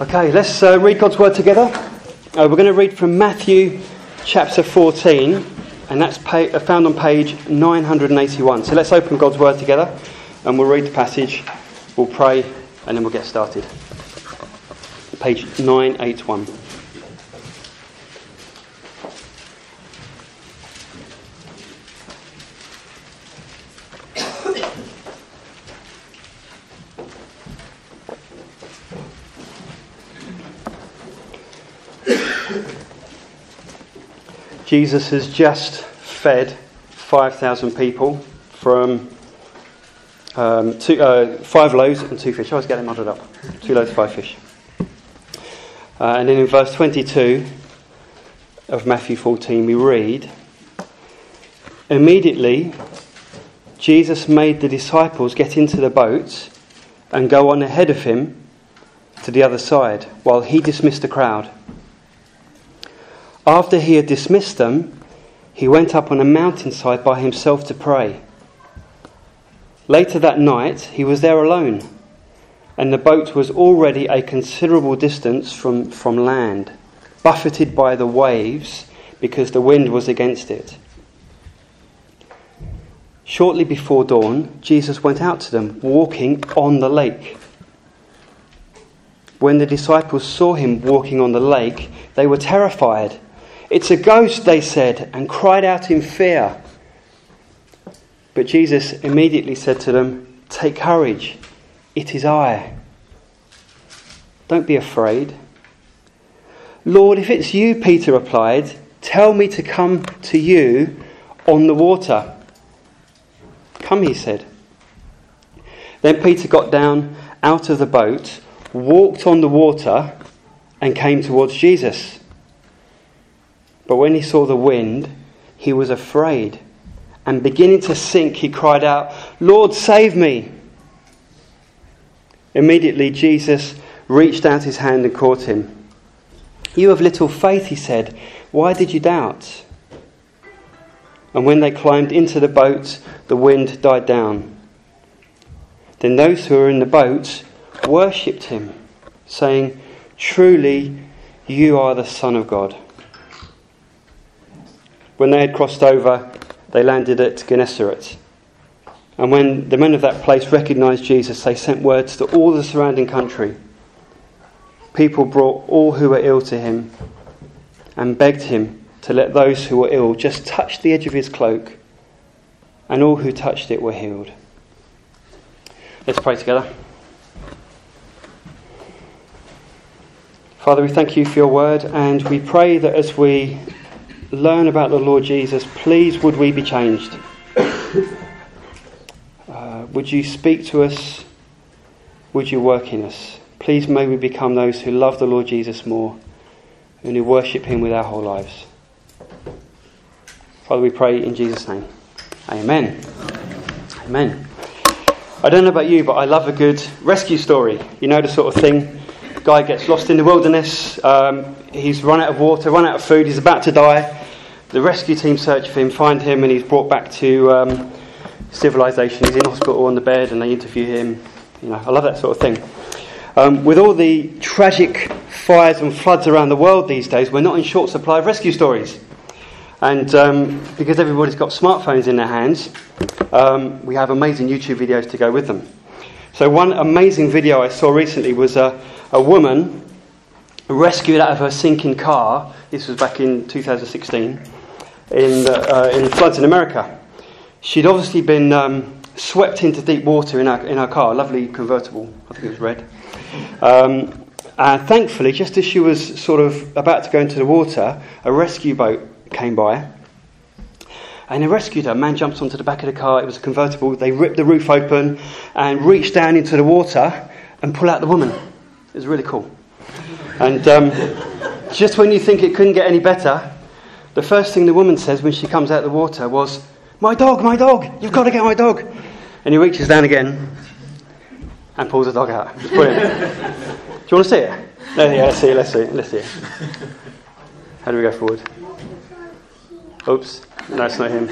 Okay, let's uh, read God's word together. Uh, we're going to read from Matthew chapter 14, and that's pa- uh, found on page 981. So let's open God's word together, and we'll read the passage, we'll pray, and then we'll get started. Page 981. Jesus has just fed 5,000 people from um, two, uh, five loaves and two fish. I was getting muddled up. Two loaves, five fish. Uh, and then in verse 22 of Matthew 14, we read Immediately, Jesus made the disciples get into the boat and go on ahead of him to the other side while he dismissed the crowd. After he had dismissed them, he went up on a mountainside by himself to pray. Later that night, he was there alone, and the boat was already a considerable distance from, from land, buffeted by the waves because the wind was against it. Shortly before dawn, Jesus went out to them, walking on the lake. When the disciples saw him walking on the lake, they were terrified. It's a ghost, they said, and cried out in fear. But Jesus immediately said to them, Take courage, it is I. Don't be afraid. Lord, if it's you, Peter replied, tell me to come to you on the water. Come, he said. Then Peter got down out of the boat, walked on the water, and came towards Jesus. But when he saw the wind, he was afraid. And beginning to sink, he cried out, Lord, save me! Immediately, Jesus reached out his hand and caught him. You have little faith, he said. Why did you doubt? And when they climbed into the boat, the wind died down. Then those who were in the boat worshipped him, saying, Truly, you are the Son of God. When they had crossed over, they landed at Gennesaret. And when the men of that place recognized Jesus, they sent words to all the surrounding country. People brought all who were ill to him and begged him to let those who were ill just touch the edge of his cloak, and all who touched it were healed. Let's pray together. Father, we thank you for your word, and we pray that as we learn about the Lord Jesus, please would we be changed? Uh, would you speak to us? Would you work in us? Please may we become those who love the Lord Jesus more and who worship him with our whole lives. Father, we pray in Jesus' name. Amen. Amen. I don't know about you, but I love a good rescue story. You know the sort of thing. Guy gets lost in the wilderness. Um, he's run out of water, run out of food. He's about to die the rescue team search for him, find him, and he's brought back to um, civilization. He's in hospital on the bed, and they interview him. You know, I love that sort of thing. Um, with all the tragic fires and floods around the world these days, we're not in short supply of rescue stories. And um, because everybody's got smartphones in their hands, um, we have amazing YouTube videos to go with them. So, one amazing video I saw recently was a, a woman rescued out of her sinking car. This was back in 2016 in, uh, in floods in America. She'd obviously been um, swept into deep water in our, in our car, lovely convertible, I think it was red. Um, and thankfully, just as she was sort of about to go into the water, a rescue boat came by. And they rescued her. A man jumped onto the back of the car. It was a convertible. They ripped the roof open and reached down into the water and pulled out the woman. It was really cool. And um, just when you think it couldn't get any better, the first thing the woman says when she comes out of the water was, My dog, my dog, you've got to get my dog. And he reaches down again and pulls the dog out. It's brilliant. Do you want to see it? No, yeah, let's see it, let's see it, let's see it. How do we go forward? Oops, no, it's not him.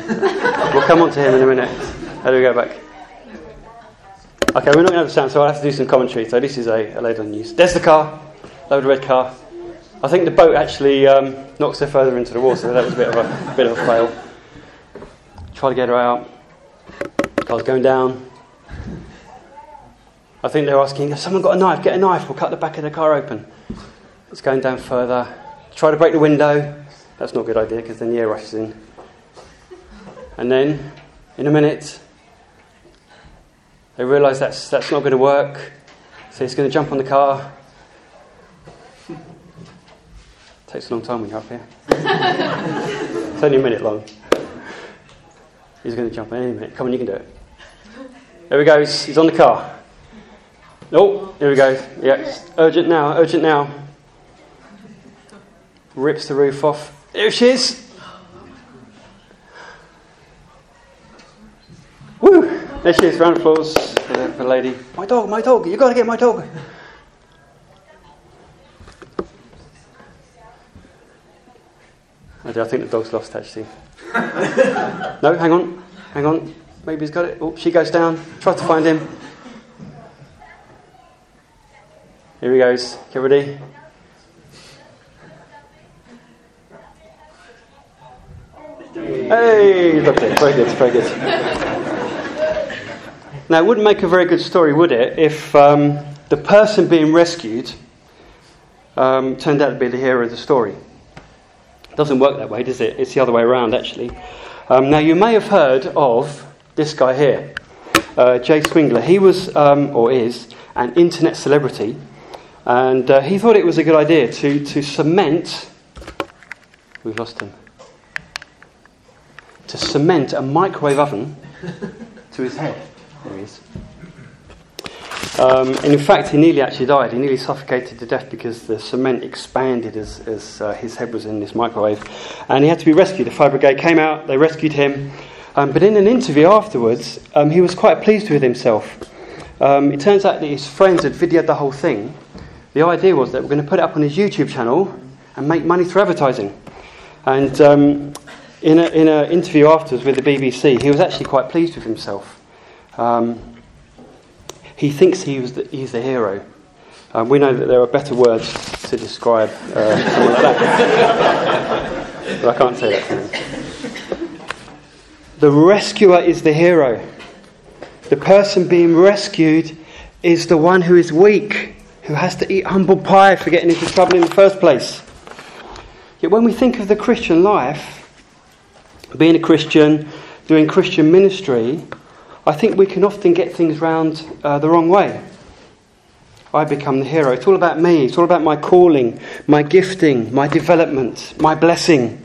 We'll come on to him in a minute. How do we go back? Okay, we're not going to have the sound, so I'll have to do some commentary. So this is a, a later on news. There's the car. load of red car. I think the boat actually um, knocks her further into the water. That was a bit of a, bit of a fail. Try to get her out. Car's going down. I think they're asking, has someone got a knife? Get a knife. We'll cut the back of the car open. It's going down further. Try to break the window. That's not a good idea because then the air rushes in. And then, in a minute, they realise that's, that's not going to work. So he's going to jump on the car. Takes a long time when you're up here. it's only a minute long. He's going to jump in any minute. Come on, you can do it. There he goes. He's on the car. Oh, here we go. Yeah, urgent now, urgent now. Rips the roof off. There she is. Woo! There she is. Round of applause for the, the lady. My dog, my dog. You've got to get my dog. I think the dog's lost actually. no, hang on. Hang on. Maybe he's got it. Oh, she goes down. Try to find him. Here he goes. Get ready. Hey, loved it. Very good, very good. now, it wouldn't make a very good story, would it, if um, the person being rescued um, turned out to be the hero of the story? Doesn't work that way, does it? It's the other way around, actually. Um, now, you may have heard of this guy here, uh, Jay Swingler. He was, um, or is, an internet celebrity, and uh, he thought it was a good idea to, to cement. We've lost him to cement a microwave oven to his head. There he is. Um, and in fact, he nearly actually died. He nearly suffocated to death because the cement expanded as, as uh, his head was in this microwave. And he had to be rescued. The fire brigade came out, they rescued him. Um, but in an interview afterwards, um, he was quite pleased with himself. Um, it turns out that his friends had videoed the whole thing. The idea was that we're going to put it up on his YouTube channel and make money through advertising. And um, in an in a interview afterwards with the BBC, he was actually quite pleased with himself. Um, he thinks he was the, he's the hero. Um, we know that there are better words to describe uh, someone like that. but I can't say that to him. The rescuer is the hero. The person being rescued is the one who is weak, who has to eat humble pie for getting into trouble in the first place. Yet when we think of the Christian life, being a Christian, doing Christian ministry, I think we can often get things round uh, the wrong way. I become the hero. It's all about me. It's all about my calling, my gifting, my development, my blessing.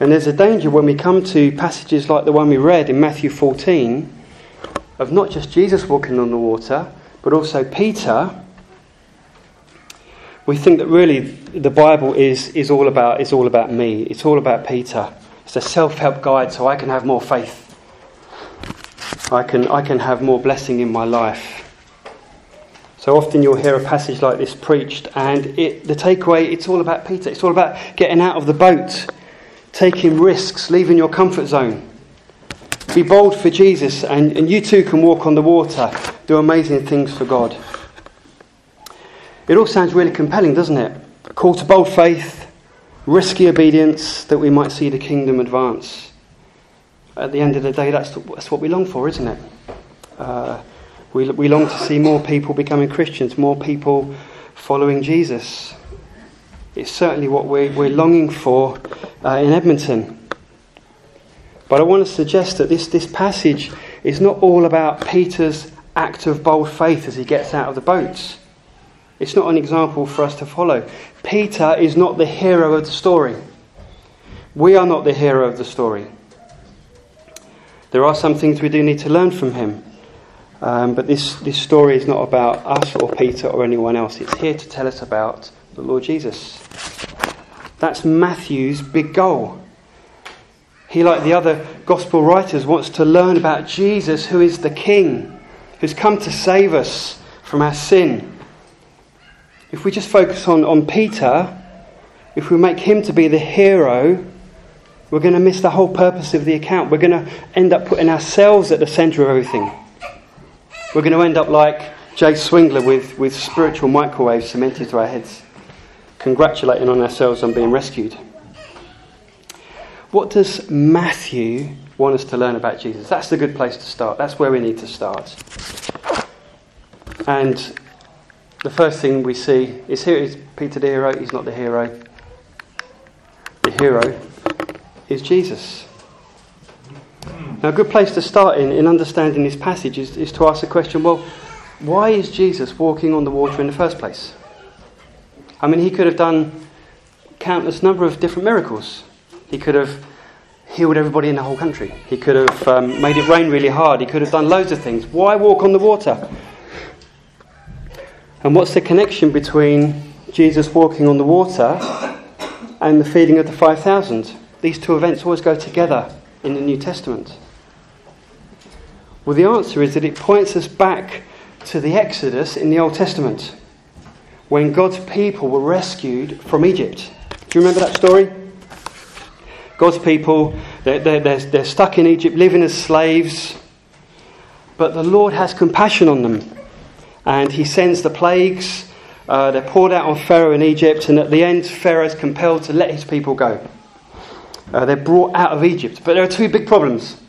And there's a danger when we come to passages like the one we read in Matthew 14 of not just Jesus walking on the water, but also Peter we think that really the Bible is, is, all about, is all about me. It's all about Peter. It's a self help guide so I can have more faith. I can, I can have more blessing in my life. So often you'll hear a passage like this preached, and it, the takeaway it's all about Peter. It's all about getting out of the boat, taking risks, leaving your comfort zone. Be bold for Jesus, and, and you too can walk on the water, do amazing things for God. It all sounds really compelling, doesn't it? A call to bold faith, risky obedience that we might see the kingdom advance. At the end of the day, that's, that's what we long for, isn't it? Uh, we, we long to see more people becoming Christians, more people following Jesus. It's certainly what we're, we're longing for uh, in Edmonton. But I want to suggest that this, this passage is not all about Peter's act of bold faith as he gets out of the boats. It's not an example for us to follow. Peter is not the hero of the story. We are not the hero of the story. There are some things we do need to learn from him. Um, but this, this story is not about us or Peter or anyone else. It's here to tell us about the Lord Jesus. That's Matthew's big goal. He, like the other gospel writers, wants to learn about Jesus, who is the King, who's come to save us from our sin if we just focus on, on Peter, if we make him to be the hero, we're going to miss the whole purpose of the account. We're going to end up putting ourselves at the centre of everything. We're going to end up like Jay Swingler with, with spiritual microwaves cemented to our heads, congratulating on ourselves on being rescued. What does Matthew want us to learn about Jesus? That's the good place to start. That's where we need to start. And the first thing we see is here is Peter the hero. He's not the hero. The hero is Jesus. Now, a good place to start in, in understanding this passage is, is to ask the question well, why is Jesus walking on the water in the first place? I mean, he could have done countless number of different miracles. He could have healed everybody in the whole country. He could have um, made it rain really hard. He could have done loads of things. Why walk on the water? And what's the connection between Jesus walking on the water and the feeding of the 5,000? These two events always go together in the New Testament. Well, the answer is that it points us back to the Exodus in the Old Testament when God's people were rescued from Egypt. Do you remember that story? God's people, they're, they're, they're, stuck in Egypt living as slaves, but the Lord has compassion on them and he sends the plagues. Uh, they're poured out on Pharaoh in Egypt, and at the end, Pharaoh is compelled to let his people go. Uh, they're brought out of Egypt. But there are two big problems.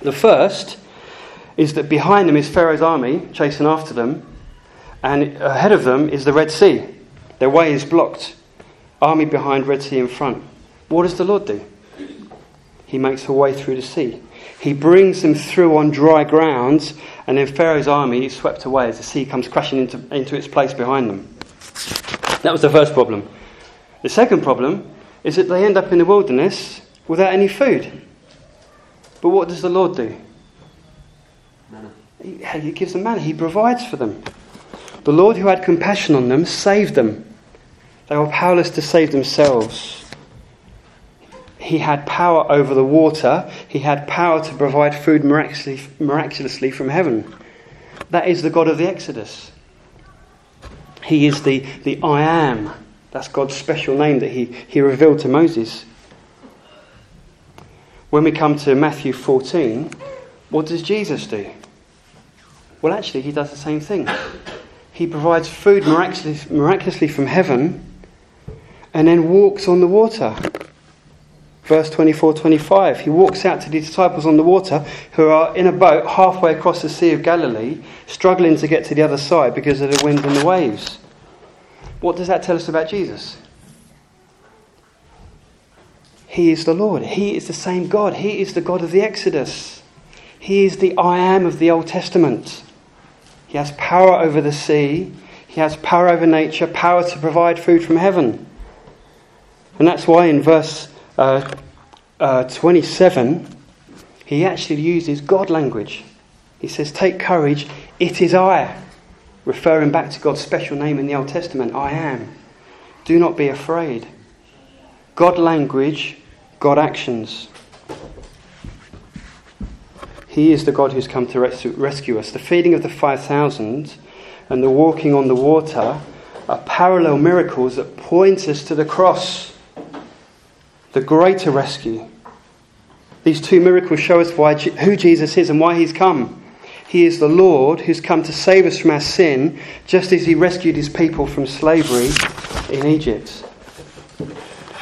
The first is that behind them is Pharaoh's army chasing after them, and ahead of them is the Red Sea. Their way is blocked. Army behind, Red Sea in front. What does the Lord do? He makes a way through the sea. He brings them through on dry ground, and then Pharaoh's army is swept away as the sea comes crashing into, into its place behind them. That was the first problem. The second problem is that they end up in the wilderness without any food. But what does the Lord do? Manna. He, he gives them manna, He provides for them. The Lord, who had compassion on them, saved them. They were powerless to save themselves. He had power over the water. He had power to provide food miraculously, miraculously from heaven. That is the God of the Exodus. He is the, the I am. That's God's special name that he, he revealed to Moses. When we come to Matthew 14, what does Jesus do? Well, actually, he does the same thing. He provides food miraculously, miraculously from heaven and then walks on the water. Verse 24 25. He walks out to the disciples on the water who are in a boat halfway across the Sea of Galilee, struggling to get to the other side because of the wind and the waves. What does that tell us about Jesus? He is the Lord. He is the same God. He is the God of the Exodus. He is the I am of the Old Testament. He has power over the sea, He has power over nature, power to provide food from heaven. And that's why in verse uh, uh, 27, he actually uses God language. He says, Take courage, it is I. Referring back to God's special name in the Old Testament, I am. Do not be afraid. God language, God actions. He is the God who's come to rescue us. The feeding of the 5,000 and the walking on the water are parallel miracles that point us to the cross the greater rescue. These two miracles show us why, who Jesus is and why he's come. He is the Lord who's come to save us from our sin, just as he rescued his people from slavery in Egypt.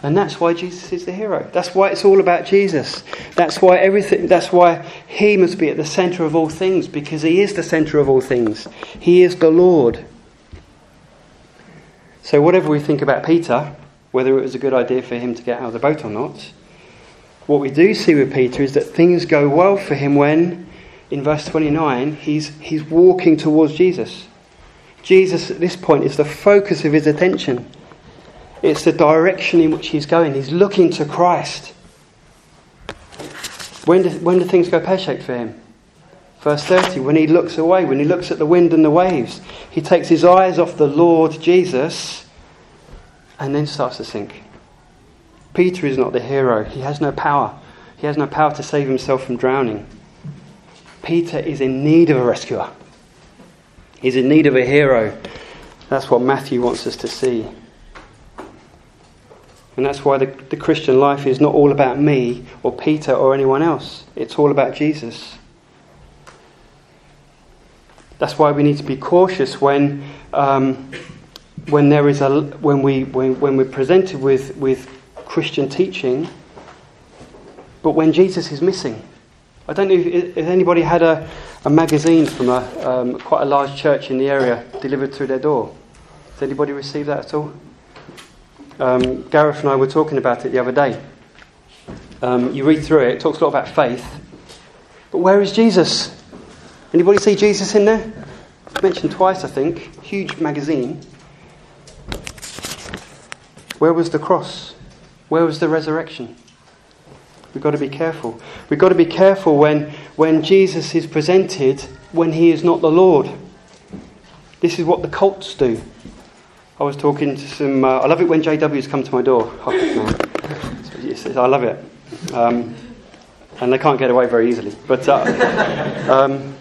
And that's why Jesus is the hero. That's why it's all about Jesus. That's why everything that's why he must be at the center of all things because he is the center of all things. He is the Lord. So whatever we think about Peter, whether it was a good idea for him to get out of the boat or not. What we do see with Peter is that things go well for him when, in verse 29, he's, he's walking towards Jesus. Jesus, at this point, is the focus of his attention. It's the direction in which he's going. He's looking to Christ. When do, when do things go pear shaped for him? Verse 30, when he looks away, when he looks at the wind and the waves, he takes his eyes off the Lord Jesus and then starts to sink. Peter is not the hero, he has no power. He has no power to save himself from drowning. Peter is in need of a rescuer. He's in need of a hero. That's what Matthew wants us to see. And that's why the, the Christian life is not all about me or Peter or anyone else. It's all about Jesus. That's why we need to be cautious when, um, when, there is a, when, we, when, when we're presented with, with Christian teaching, but when Jesus is missing. I don't know if, if anybody had a, a magazine from a, um, quite a large church in the area delivered through their door. Has anybody received that at all? Um, Gareth and I were talking about it the other day. Um, you read through it, it talks a lot about faith. But where is Jesus? Anybody see Jesus in there? Mentioned twice, I think. Huge magazine. Where was the cross? Where was the resurrection? We've got to be careful. We've got to be careful when, when Jesus is presented when he is not the Lord. This is what the cults do. I was talking to some. Uh, I love it when JWs come to my door. Oh, I love it. Um, and they can't get away very easily. But uh, um,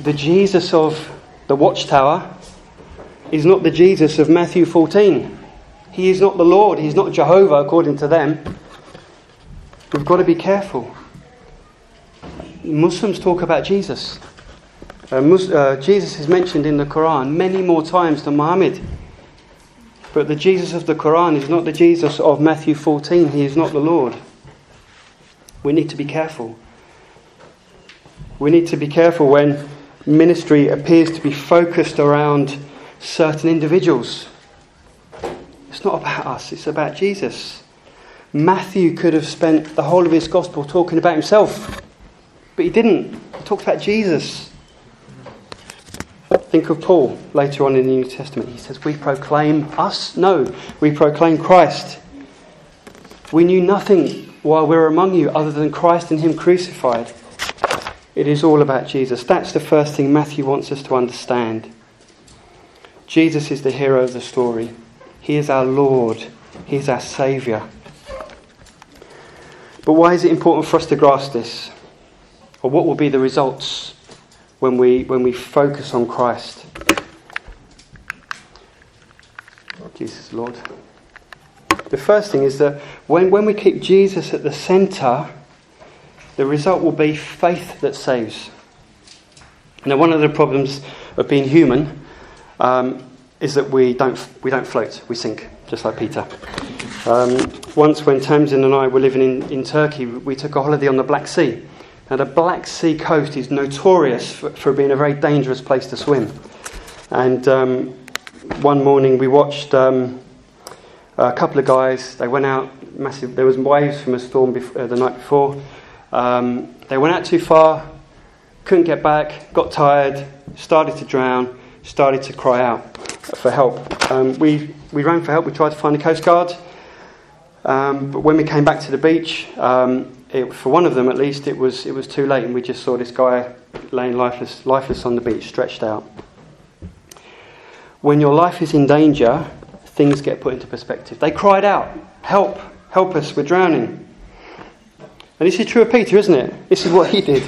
the Jesus of the Watchtower is not the Jesus of Matthew 14. He is not the Lord. He's not Jehovah, according to them. We've got to be careful. Muslims talk about Jesus. Uh, Mus- uh, Jesus is mentioned in the Quran many more times than Muhammad. But the Jesus of the Quran is not the Jesus of Matthew 14. He is not the Lord. We need to be careful. We need to be careful when ministry appears to be focused around certain individuals. It's not about us, it's about Jesus. Matthew could have spent the whole of his gospel talking about himself, but he didn't. He talked about Jesus. Think of Paul later on in the New Testament. He says, We proclaim us? No, we proclaim Christ. We knew nothing while we were among you other than Christ and Him crucified. It is all about Jesus. That's the first thing Matthew wants us to understand. Jesus is the hero of the story, He is our Lord, He is our Saviour. But why is it important for us to grasp this? Or what will be the results when we, when we focus on Christ? Jesus, Lord. The first thing is that when, when we keep Jesus at the centre, the result will be faith that saves. Now, one of the problems of being human um, is that we don't, we don't float, we sink, just like Peter. Um, once, when Tamsin and I were living in, in Turkey, we took a holiday on the Black Sea. Now, the Black Sea coast is notorious for, for being a very dangerous place to swim. And um, one morning we watched um, a couple of guys, they went out, massive, there was waves from a storm uh, the night before. Um, they went out too far, couldn't get back, got tired, started to drown, started to cry out for help. Um, we, we ran for help, we tried to find the Coast Guard. Um, but when we came back to the beach, um, it, for one of them at least, it was, it was too late, and we just saw this guy laying lifeless, lifeless on the beach, stretched out. When your life is in danger, things get put into perspective. They cried out, Help, help us, we're drowning. And this is true of Peter, isn't it? This is what he did.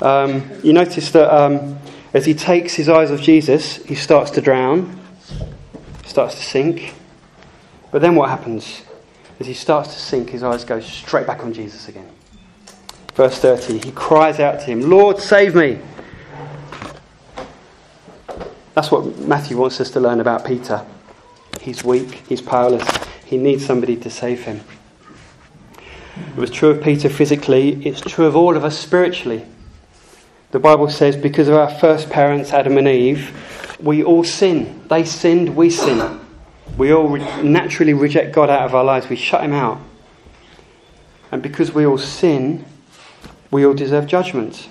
Um, you notice that um, as he takes his eyes off Jesus, he starts to drown, starts to sink. But then what happens? As he starts to sink, his eyes go straight back on Jesus again. Verse 30, he cries out to him, Lord, save me. That's what Matthew wants us to learn about Peter. He's weak, he's powerless, he needs somebody to save him. It was true of Peter physically, it's true of all of us spiritually. The Bible says, because of our first parents, Adam and Eve, we all sin. They sinned, we sin. We all re- naturally reject God out of our lives, we shut Him out. And because we all sin, we all deserve judgment.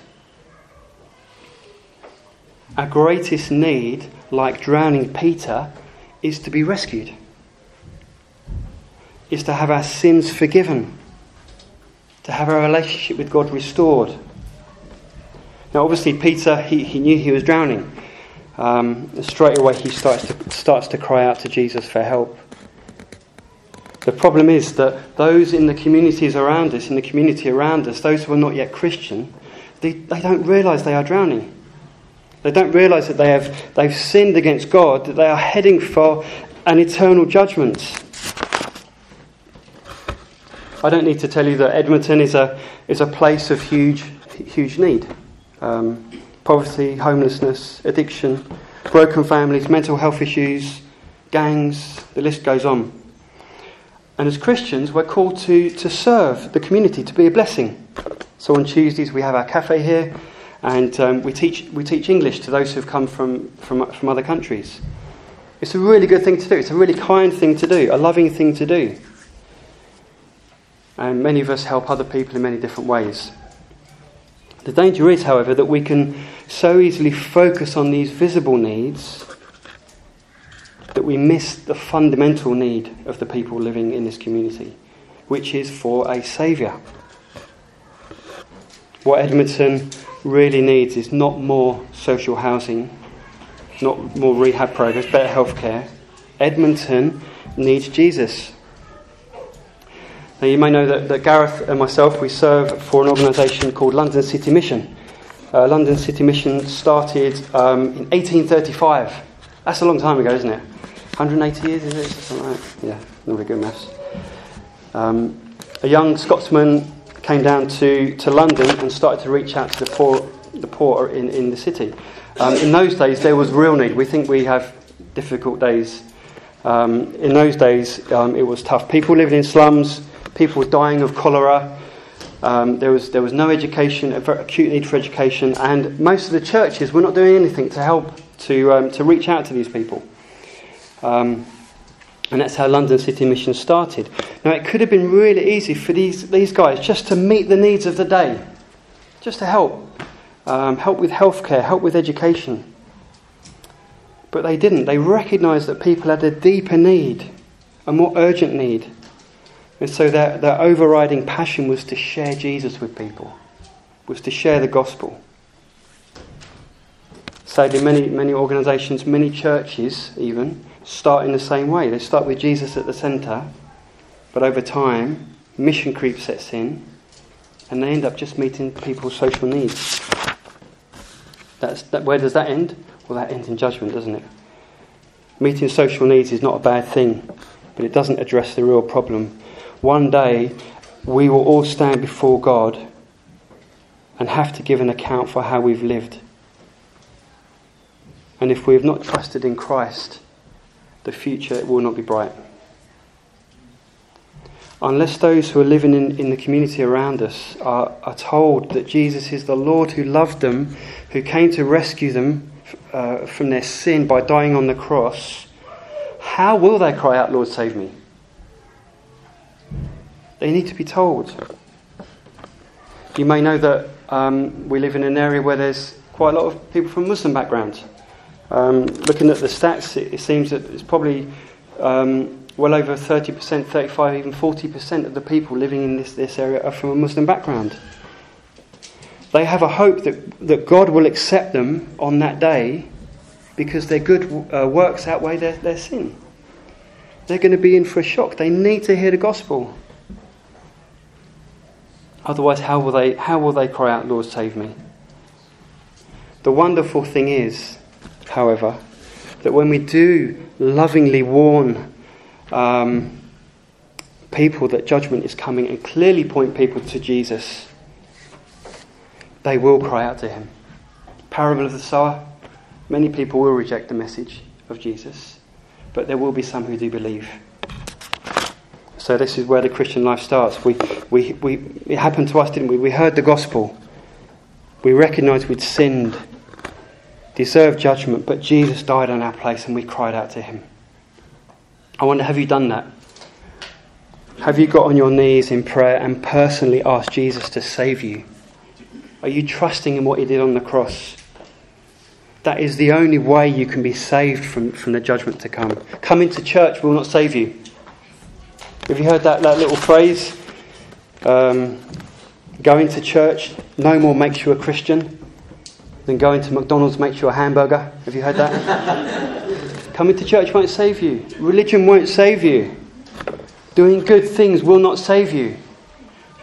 Our greatest need, like drowning Peter, is to be rescued, is to have our sins forgiven, to have our relationship with God restored. Now, obviously, Peter, he, he knew he was drowning. Um, straight away, he starts to, starts to cry out to Jesus for help. The problem is that those in the communities around us, in the community around us, those who are not yet Christian, they, they don't realize they are drowning. They don't realize that they have, they've sinned against God, that they are heading for an eternal judgment. I don't need to tell you that Edmonton is a, is a place of huge, huge need. Um, poverty, homelessness, addiction, broken families, mental health issues, gangs, the list goes on. And as Christians, we're called to, to serve the community, to be a blessing. So on Tuesdays, we have our cafe here, and um, we, teach, we teach English to those who've come from, from, from other countries. It's a really good thing to do. It's a really kind thing to do, a loving thing to do. And many of us help other people in many different ways. The danger is, however, that we can so easily focus on these visible needs that we miss the fundamental need of the people living in this community, which is for a saviour. What Edmonton really needs is not more social housing, not more rehab programs, better healthcare. Edmonton needs Jesus. Now, you may know that, that Gareth and myself, we serve for an organisation called London City Mission. Uh, London City Mission started um, in 1835. That's a long time ago, isn't it? 180 years, is it? Something like that? Yeah, not very good maths. Um, a young Scotsman came down to, to London and started to reach out to the poor, the poor in, in the city. Um, in those days, there was real need. We think we have difficult days. Um, in those days, um, it was tough. People living in slums, people dying of cholera. Um, there, was, there was no education, a acute need for education, and most of the churches were not doing anything to help to, um, to reach out to these people. Um, and that's how London City Mission started. Now, it could have been really easy for these, these guys just to meet the needs of the day, just to help. Um, help with healthcare, help with education. But they didn't. They recognised that people had a deeper need, a more urgent need. And so their, their overriding passion was to share Jesus with people, was to share the gospel. Sadly, many, many organisations, many churches even, start in the same way. They start with Jesus at the centre, but over time, mission creep sets in, and they end up just meeting people's social needs. That's, that, where does that end? Well, that ends in judgment, doesn't it? Meeting social needs is not a bad thing, but it doesn't address the real problem. One day, we will all stand before God and have to give an account for how we've lived. And if we have not trusted in Christ, the future will not be bright. Unless those who are living in, in the community around us are, are told that Jesus is the Lord who loved them, who came to rescue them uh, from their sin by dying on the cross, how will they cry out, Lord, save me? They need to be told. You may know that um, we live in an area where there's quite a lot of people from Muslim background. Um, looking at the stats, it, it seems that it's probably um, well over 30%, 35, even 40% of the people living in this, this area are from a Muslim background. They have a hope that, that God will accept them on that day because their good uh, works outweigh their, their sin. They're going to be in for a shock. They need to hear the gospel. Otherwise, how will they, how will they cry out, Lord, save me? The wonderful thing is however, that when we do lovingly warn um, people that judgment is coming and clearly point people to Jesus, they will cry out to him. Parable of the sower many people will reject the message of Jesus, but there will be some who do believe. So, this is where the Christian life starts. We, we, we, it happened to us, didn't we? We heard the gospel. We recognized we'd sinned deserved judgment, but Jesus died in our place and we cried out to him. I wonder, have you done that? Have you got on your knees in prayer and personally asked Jesus to save you? Are you trusting in what he did on the cross? That is the only way you can be saved from, from the judgment to come. Coming to church will not save you. Have you heard that, that little phrase? Um, going to church no more makes you a Christian than going to McDonald's makes you a hamburger. Have you heard that? Coming to church won't save you. Religion won't save you. Doing good things will not save you.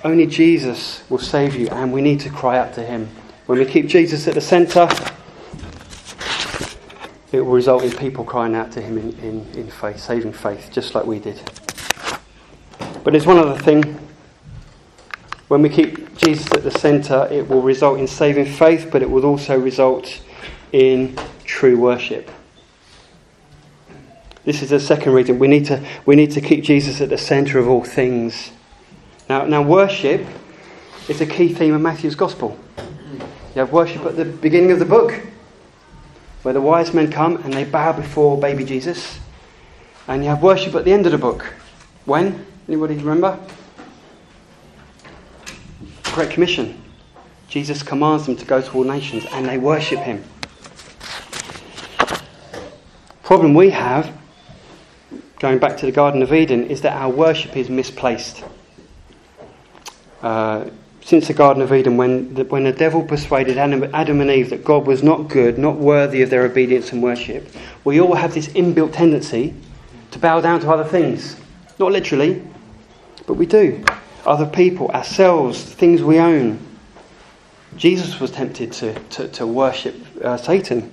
Only Jesus will save you, and we need to cry out to Him. When we keep Jesus at the centre, it will result in people crying out to Him in, in, in faith, saving faith, just like we did. But there's one other thing When we keep Jesus at the centre, it will result in saving faith, but it will also result in true worship. This is the second reason. We need to, we need to keep Jesus at the centre of all things. Now, now, worship is a key theme of Matthew's Gospel. You have worship at the beginning of the book, where the wise men come and they bow before baby Jesus. And you have worship at the end of the book. When? Anybody remember? Great Commission. Jesus commands them to go to all nations and they worship him. Problem we have, going back to the Garden of Eden, is that our worship is misplaced. Uh, since the Garden of Eden, when the, when the devil persuaded Adam and Eve that God was not good, not worthy of their obedience and worship, we all have this inbuilt tendency to bow down to other things. Not literally, but we do. Other people, ourselves, things we own. Jesus was tempted to, to, to worship uh, Satan.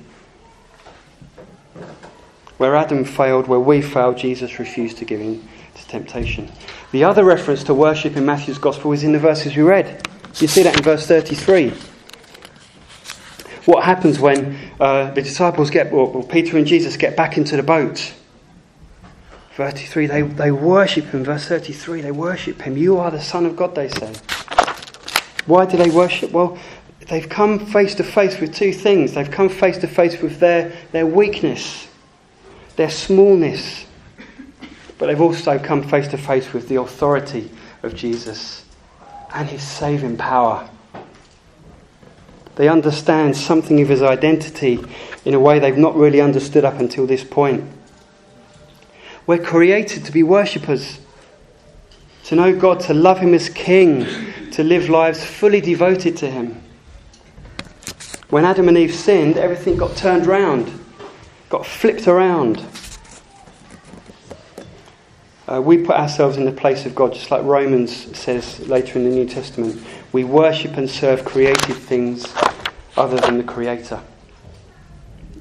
Where Adam failed, where we failed, Jesus refused to give in to temptation. The other reference to worship in Matthew's Gospel is in the verses we read. You see that in verse 33. What happens when uh, the disciples get, well, Peter and Jesus get back into the boat? 33, they, they worship him. Verse 33, they worship him. You are the Son of God, they say. Why do they worship? Well, they've come face to face with two things. They've come face to face with their, their weakness, their smallness, but they've also come face to face with the authority of Jesus and his saving power. They understand something of his identity in a way they've not really understood up until this point. We're created to be worshippers, to know God, to love Him as King, to live lives fully devoted to Him. When Adam and Eve sinned, everything got turned round, got flipped around. Uh, we put ourselves in the place of God, just like Romans says later in the New Testament. We worship and serve created things other than the Creator.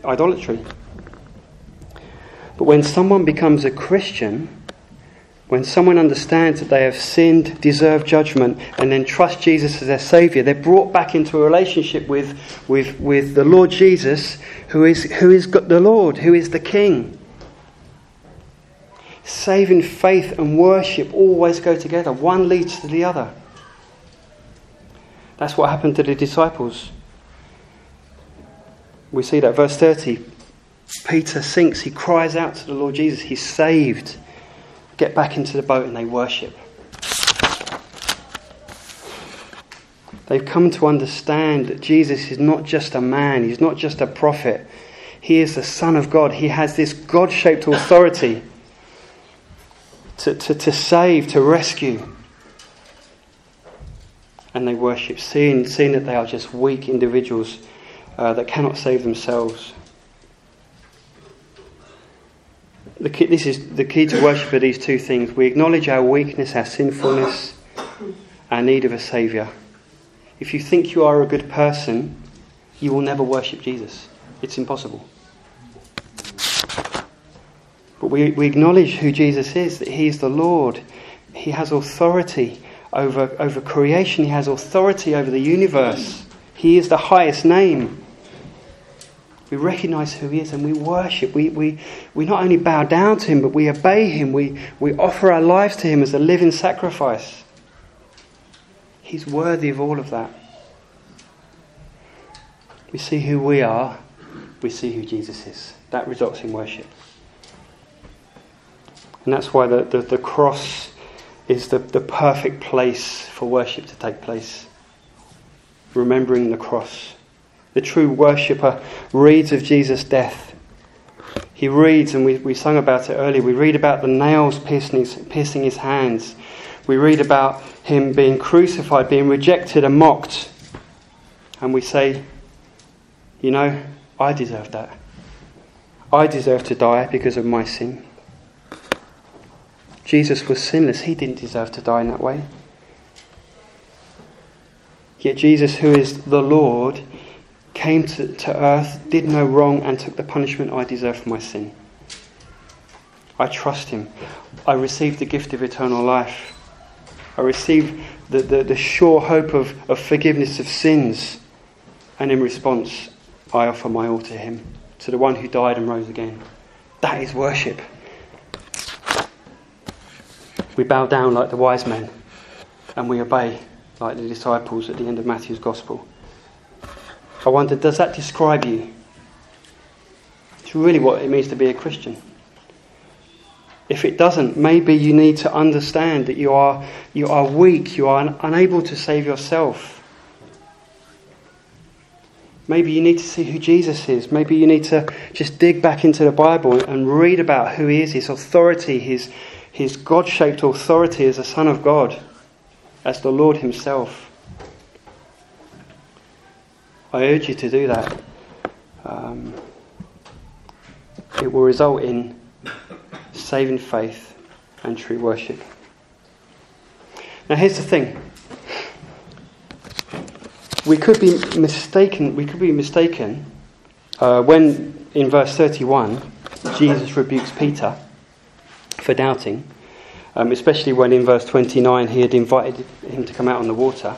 Idolatry. But when someone becomes a Christian, when someone understands that they have sinned, deserve judgment, and then trust Jesus as their Saviour, they're brought back into a relationship with, with, with the Lord Jesus, who is, who is the Lord, who is the King. Saving faith and worship always go together, one leads to the other. That's what happened to the disciples. We see that, verse 30. Peter sinks, he cries out to the Lord Jesus, he's saved. Get back into the boat and they worship. They've come to understand that Jesus is not just a man, he's not just a prophet. He is the Son of God. He has this God shaped authority to, to, to save, to rescue. And they worship, seeing, seeing that they are just weak individuals uh, that cannot save themselves. The key, this is the key to worship are these two things. We acknowledge our weakness, our sinfulness, our need of a Saviour. If you think you are a good person, you will never worship Jesus. It's impossible. But we, we acknowledge who Jesus is, that He is the Lord. He has authority over, over creation, He has authority over the universe. He is the highest name. We recognize who He is and we worship. We, we, we not only bow down to Him, but we obey Him. We, we offer our lives to Him as a living sacrifice. He's worthy of all of that. We see who we are, we see who Jesus is. That results in worship. And that's why the, the, the cross is the, the perfect place for worship to take place. Remembering the cross. The true worshipper reads of Jesus' death. He reads, and we, we sung about it earlier, we read about the nails piercing his, piercing his hands. We read about him being crucified, being rejected and mocked. And we say, you know, I deserve that. I deserve to die because of my sin. Jesus was sinless. He didn't deserve to die in that way. Yet Jesus, who is the Lord, came to, to earth, did no wrong, and took the punishment I deserve for my sin. I trust him. I received the gift of eternal life. I received the, the, the sure hope of, of forgiveness of sins. And in response, I offer my all to Him, to the one who died and rose again. That is worship. We bow down like the wise men, and we obey like the disciples at the end of Matthew's Gospel. I wonder, does that describe you? It's really what it means to be a Christian. If it doesn't, maybe you need to understand that you are, you are weak, you are un- unable to save yourself. Maybe you need to see who Jesus is. Maybe you need to just dig back into the Bible and read about who he is, his authority, his, his God shaped authority as a Son of God, as the Lord Himself. I urge you to do that. Um, it will result in saving faith and true worship. Now, here's the thing. We could be mistaken. We could be mistaken uh, when, in verse 31, Jesus rebukes Peter for doubting, um, especially when in verse 29 he had invited him to come out on the water.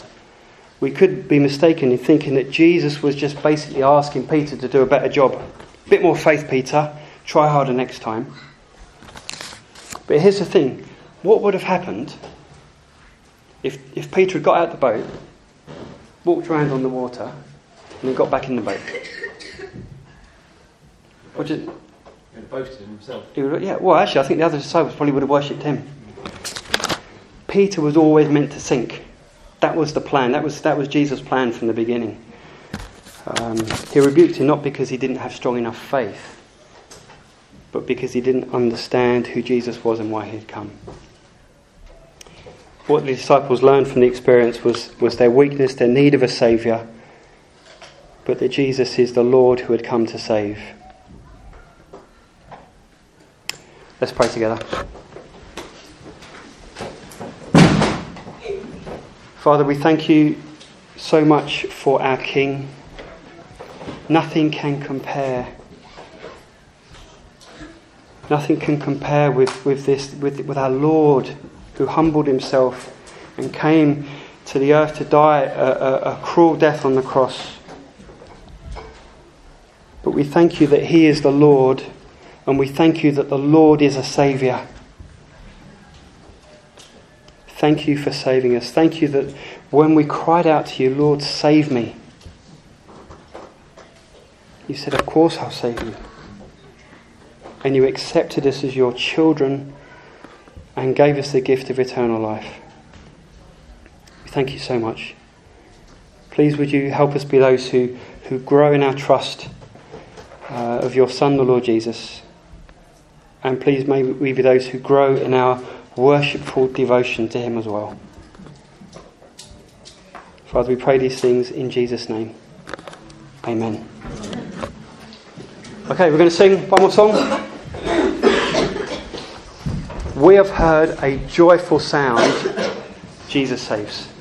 We could be mistaken in thinking that Jesus was just basically asking Peter to do a better job. A bit more faith, Peter. Try harder next time. But here's the thing what would have happened if, if Peter had got out the boat, walked around on the water, and then got back in the boat? What did, He boasted himself. would, yeah, well, actually, I think the other disciples probably would have worshipped him. Peter was always meant to sink. That was the plan. That was, that was Jesus' plan from the beginning. Um, he rebuked him not because he didn't have strong enough faith, but because he didn't understand who Jesus was and why he had come. What the disciples learned from the experience was, was their weakness, their need of a Saviour, but that Jesus is the Lord who had come to save. Let's pray together. Father, we thank you so much for our King. Nothing can compare. Nothing can compare with, with this with, with our Lord who humbled himself and came to the earth to die a, a, a cruel death on the cross. But we thank you that He is the Lord, and we thank you that the Lord is a Saviour. Thank you for saving us. Thank you that when we cried out to you, Lord, save me, you said, Of course I'll save you. And you accepted us as your children and gave us the gift of eternal life. Thank you so much. Please, would you help us be those who, who grow in our trust uh, of your Son, the Lord Jesus. And please, may we be those who grow in our worshipful devotion to Him as well. Father, we pray these things in Jesus' name. Amen. Okay, we're going to sing one more song. We have heard a joyful sound. Jesus saves.